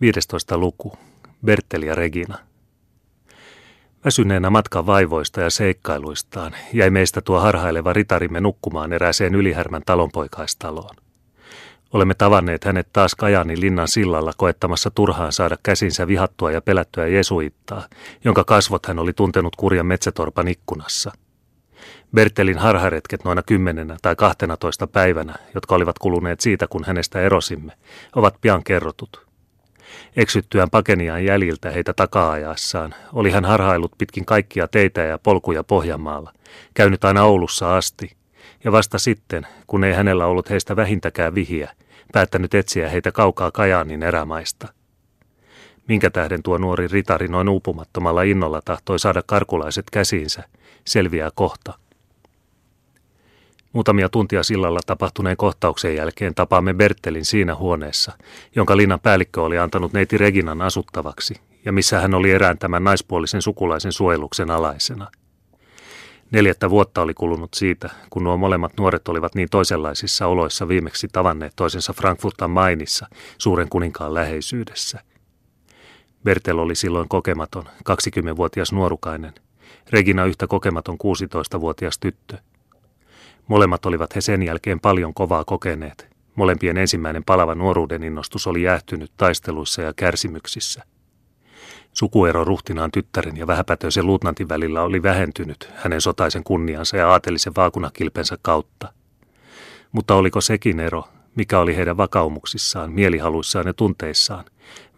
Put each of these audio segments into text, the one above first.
15. luku. Berteli ja Regina. Väsyneenä matkan vaivoista ja seikkailuistaan jäi meistä tuo harhaileva ritarimme nukkumaan erääseen ylihärmän talonpoikaistaloon. Olemme tavanneet hänet taas Kajaanin linnan sillalla koettamassa turhaan saada käsinsä vihattua ja pelättyä Jesuittaa, jonka kasvot hän oli tuntenut kurjan metsätorpan ikkunassa. Bertelin harharetket noina kymmenenä tai kahtena päivänä, jotka olivat kuluneet siitä, kun hänestä erosimme, ovat pian kerrotut. Eksyttyään pakeniaan jäljiltä heitä takaajassaan, oli hän harhailut pitkin kaikkia teitä ja polkuja Pohjanmaalla, käynyt aina Oulussa asti, ja vasta sitten, kun ei hänellä ollut heistä vähintäkään vihiä, päättänyt etsiä heitä kaukaa Kajaanin erämaista. Minkä tähden tuo nuori ritari noin uupumattomalla innolla tahtoi saada karkulaiset käsiinsä, selviää kohta – Muutamia tuntia sillalla tapahtuneen kohtauksen jälkeen tapaamme Bertelin siinä huoneessa, jonka linnan päällikkö oli antanut neiti Reginan asuttavaksi, ja missä hän oli erään tämän naispuolisen sukulaisen suojeluksen alaisena. Neljättä vuotta oli kulunut siitä, kun nuo molemmat nuoret olivat niin toisenlaisissa oloissa viimeksi tavanneet toisensa Frankfurtan mainissa, suuren kuninkaan läheisyydessä. Bertel oli silloin kokematon, 20-vuotias nuorukainen, Regina yhtä kokematon 16-vuotias tyttö – Molemmat olivat he sen jälkeen paljon kovaa kokeneet. Molempien ensimmäinen palava nuoruuden innostus oli jäähtynyt taisteluissa ja kärsimyksissä. Sukuero ruhtinaan tyttären ja vähäpätöisen luutnantin välillä oli vähentynyt hänen sotaisen kunniansa ja aatelisen vaakunakilpensä kautta. Mutta oliko sekin ero, mikä oli heidän vakaumuksissaan, mielihaluissaan ja tunteissaan,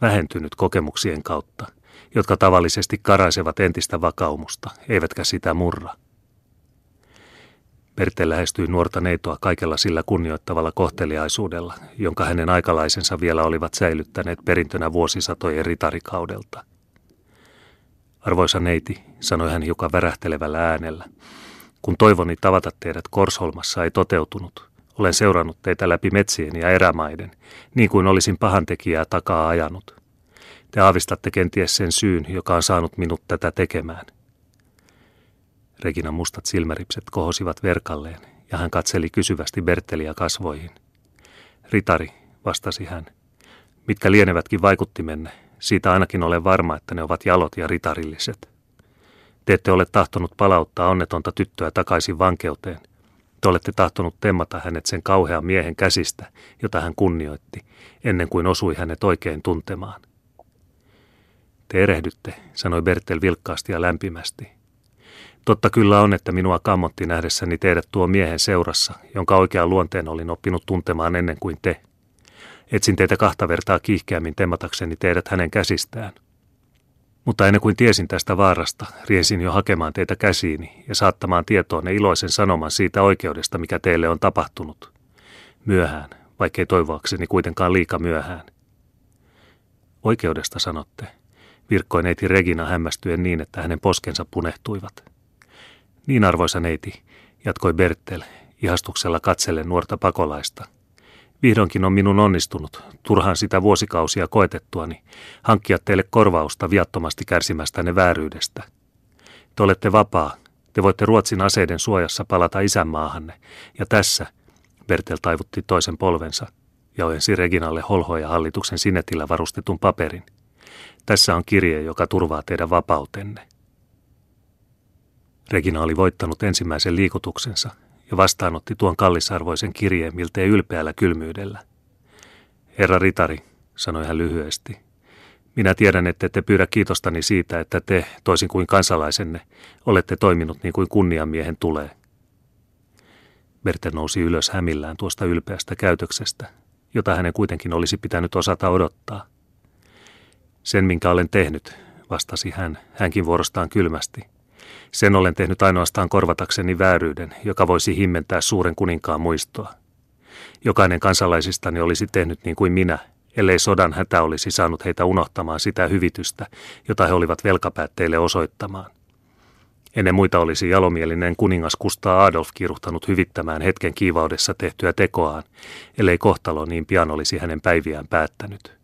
vähentynyt kokemuksien kautta, jotka tavallisesti karaisevat entistä vakaumusta, eivätkä sitä murra. Pertte lähestyi nuorta neitoa kaikella sillä kunnioittavalla kohteliaisuudella, jonka hänen aikalaisensa vielä olivat säilyttäneet perintönä vuosisatojen ritarikaudelta. Arvoisa neiti, sanoi hän hiukan värähtelevällä äänellä, kun toivoni tavata teidät Korsholmassa ei toteutunut, olen seurannut teitä läpi metsien ja erämaiden, niin kuin olisin pahantekijää takaa ajanut. Te aavistatte kenties sen syyn, joka on saanut minut tätä tekemään. Reginan mustat silmäripset kohosivat verkalleen ja hän katseli kysyvästi Berteliä kasvoihin. Ritari, vastasi hän. Mitkä lienevätkin vaikuttimenne, siitä ainakin olen varma, että ne ovat jalot ja ritarilliset. Te ette ole tahtonut palauttaa onnetonta tyttöä takaisin vankeuteen. Te olette tahtonut temmata hänet sen kauhean miehen käsistä, jota hän kunnioitti, ennen kuin osui hänet oikein tuntemaan. Te erehdytte, sanoi Bertel vilkkaasti ja lämpimästi. Totta kyllä on, että minua kammotti nähdessäni teidät tuo miehen seurassa, jonka oikean luonteen olin oppinut tuntemaan ennen kuin te. Etsin teitä kahta vertaa kiihkeämmin temmatakseni teidät hänen käsistään. Mutta ennen kuin tiesin tästä vaarasta, riesin jo hakemaan teitä käsiini ja saattamaan tietoon iloisen sanoman siitä oikeudesta, mikä teille on tapahtunut. Myöhään, vaikkei toivoakseni kuitenkaan liika myöhään. Oikeudesta sanotte, virkkoi neiti Regina hämmästyen niin, että hänen poskensa punehtuivat. Niin arvoisa neiti, jatkoi Bertel, ihastuksella katsellen nuorta pakolaista. Vihdoinkin on minun onnistunut, turhaan sitä vuosikausia koetettuani, hankkia teille korvausta viattomasti kärsimästänne vääryydestä. Te olette vapaa, te voitte Ruotsin aseiden suojassa palata isänmaahanne, ja tässä, Bertel taivutti toisen polvensa ja ojensi Reginalle holhoja hallituksen sinetillä varustetun paperin. Tässä on kirje, joka turvaa teidän vapautenne. Regina oli voittanut ensimmäisen liikutuksensa ja vastaanotti tuon kallisarvoisen kirjeen miltei ylpeällä kylmyydellä. Herra Ritari, sanoi hän lyhyesti, minä tiedän, että te pyydä kiitostani siitä, että te, toisin kuin kansalaisenne, olette toiminut niin kuin kunniamiehen tulee. Bertel nousi ylös hämillään tuosta ylpeästä käytöksestä, jota hänen kuitenkin olisi pitänyt osata odottaa. Sen, minkä olen tehnyt, vastasi hän, hänkin vuorostaan kylmästi – sen olen tehnyt ainoastaan korvatakseni vääryyden, joka voisi himmentää suuren kuninkaan muistoa. Jokainen kansalaisistani olisi tehnyt niin kuin minä, ellei sodan hätä olisi saanut heitä unohtamaan sitä hyvitystä, jota he olivat velkapäätteille osoittamaan. Ennen muita olisi jalomielinen kuningas Kustaa Adolf kiiruhtanut hyvittämään hetken kiivaudessa tehtyä tekoaan, ellei kohtalo niin pian olisi hänen päiviään päättänyt.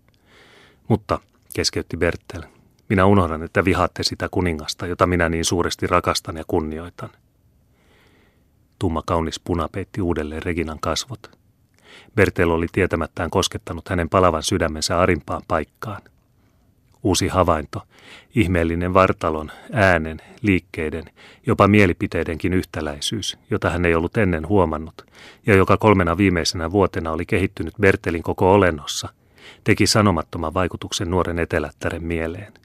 Mutta, keskeytti Bertel, minä unohdan, että vihaatte sitä kuningasta, jota minä niin suuresti rakastan ja kunnioitan. Tumma kaunis puna peitti uudelleen Reginan kasvot. Bertel oli tietämättään koskettanut hänen palavan sydämensä arimpaan paikkaan. Uusi havainto, ihmeellinen vartalon, äänen, liikkeiden, jopa mielipiteidenkin yhtäläisyys, jota hän ei ollut ennen huomannut, ja joka kolmena viimeisenä vuotena oli kehittynyt Bertelin koko olennossa, teki sanomattoman vaikutuksen nuoren etelättären mieleen.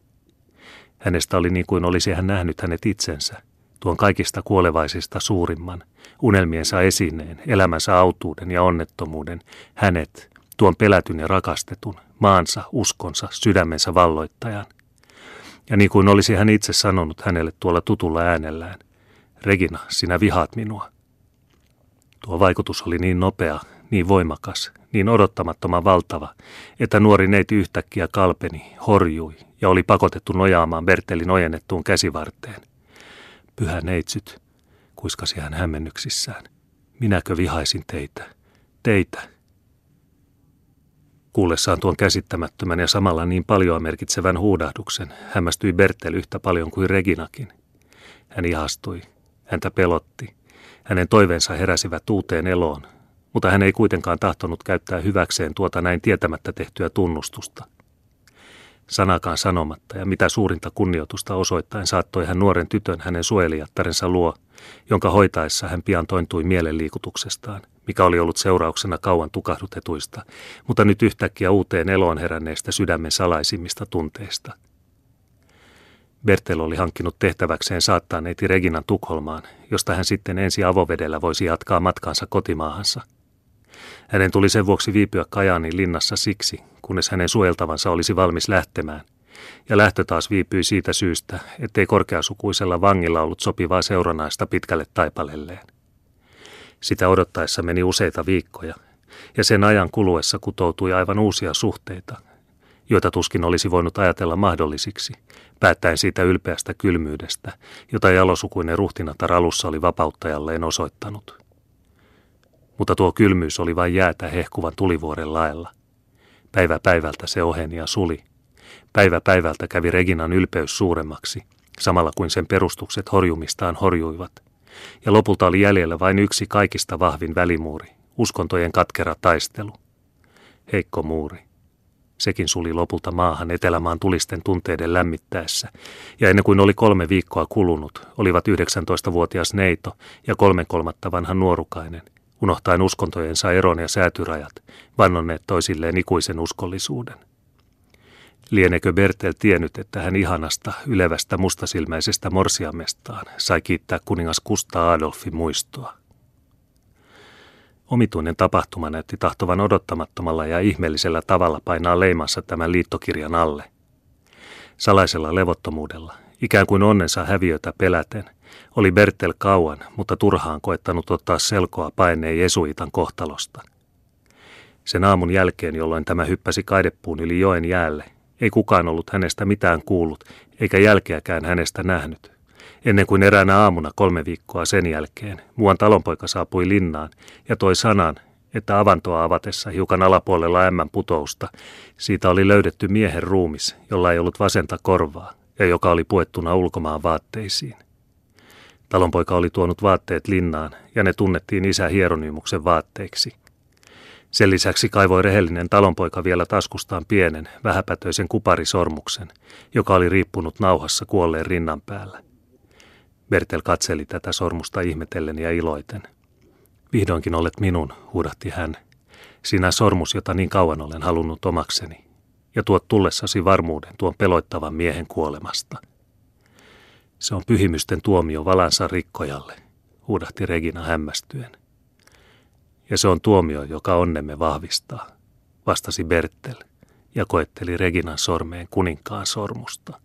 Hänestä oli niin kuin olisi hän nähnyt hänet itsensä, tuon kaikista kuolevaisista suurimman, unelmiensa esineen, elämänsä autuuden ja onnettomuuden, hänet, tuon pelätyn ja rakastetun, maansa, uskonsa, sydämensä valloittajan. Ja niin kuin olisi hän itse sanonut hänelle tuolla tutulla äänellään, Regina, sinä vihaat minua. Tuo vaikutus oli niin nopea, niin voimakas, niin odottamattoman valtava, että nuori neiti yhtäkkiä kalpeni, horjui ja oli pakotettu nojaamaan Bertelin ojennettuun käsivarteen. Pyhä neitsyt, kuiskasi hän hämmennyksissään. Minäkö vihaisin teitä? Teitä. Kuullessaan tuon käsittämättömän ja samalla niin paljon merkitsevän huudahduksen, hämmästyi Bertel yhtä paljon kuin Reginakin. Hän ihastui. Häntä pelotti. Hänen toiveensa heräsivät uuteen eloon, mutta hän ei kuitenkaan tahtonut käyttää hyväkseen tuota näin tietämättä tehtyä tunnustusta – Sanakaan sanomatta ja mitä suurinta kunnioitusta osoittain saattoi hän nuoren tytön hänen suojelijattarensa luo, jonka hoitaessa hän pian tointui mielenliikutuksestaan, mikä oli ollut seurauksena kauan tukahdutetuista, mutta nyt yhtäkkiä uuteen eloon heränneestä sydämen salaisimmista tunteista. Bertel oli hankkinut tehtäväkseen saattaa neiti Reginan Tukholmaan, josta hän sitten ensi avovedellä voisi jatkaa matkaansa kotimaahansa – hänen tuli sen vuoksi viipyä Kajaanin linnassa siksi, kunnes hänen suojeltavansa olisi valmis lähtemään. Ja lähtö taas viipyi siitä syystä, ettei korkeasukuisella vangilla ollut sopivaa seuranaista pitkälle taipalelleen. Sitä odottaessa meni useita viikkoja, ja sen ajan kuluessa kutoutui aivan uusia suhteita, joita tuskin olisi voinut ajatella mahdollisiksi, päättäen siitä ylpeästä kylmyydestä, jota jalosukuinen ruhtinatar alussa oli vapauttajalleen osoittanut mutta tuo kylmyys oli vain jäätä hehkuvan tulivuoren laella. Päivä päivältä se oheni ja suli. Päivä päivältä kävi Reginan ylpeys suuremmaksi, samalla kuin sen perustukset horjumistaan horjuivat. Ja lopulta oli jäljellä vain yksi kaikista vahvin välimuuri, uskontojen katkera taistelu. Heikko muuri. Sekin suli lopulta maahan etelämaan tulisten tunteiden lämmittäessä, ja ennen kuin oli kolme viikkoa kulunut, olivat 19-vuotias Neito ja kolmen kolmatta vanha nuorukainen – unohtaen uskontojensa eron ja säätyrajat, vannonneet toisilleen ikuisen uskollisuuden. Lienekö Bertel tiennyt, että hän ihanasta, ylevästä mustasilmäisestä morsiamestaan sai kiittää kuningas Kusta Adolfin muistoa? Omituinen tapahtuma näytti tahtovan odottamattomalla ja ihmeellisellä tavalla painaa leimassa tämän liittokirjan alle. Salaisella levottomuudella, ikään kuin onnensa häviötä peläten – oli Bertel kauan, mutta turhaan koettanut ottaa selkoa paineen Jesuitan kohtalosta. Sen aamun jälkeen, jolloin tämä hyppäsi kaidepuun yli joen jäälle, ei kukaan ollut hänestä mitään kuullut, eikä jälkeäkään hänestä nähnyt. Ennen kuin eräänä aamuna kolme viikkoa sen jälkeen, muuan talonpoika saapui linnaan ja toi sanan, että avantoa avatessa hiukan alapuolella ämmän putousta, siitä oli löydetty miehen ruumis, jolla ei ollut vasenta korvaa ja joka oli puettuna ulkomaan vaatteisiin. Talonpoika oli tuonut vaatteet linnaan ja ne tunnettiin isä Hieronymuksen vaatteiksi. Sen lisäksi kaivoi rehellinen talonpoika vielä taskustaan pienen, vähäpätöisen kuparisormuksen, joka oli riippunut nauhassa kuolleen rinnan päällä. Bertel katseli tätä sormusta ihmetellen ja iloiten. Vihdoinkin olet minun, huudahti hän. Sinä sormus, jota niin kauan olen halunnut omakseni, ja tuot tullessasi varmuuden tuon peloittavan miehen kuolemasta. Se on pyhimysten tuomio valansa rikkojalle, huudahti Regina hämmästyen. Ja se on tuomio, joka onnemme vahvistaa, vastasi Bertel ja koetteli Reginan sormeen kuninkaan sormusta.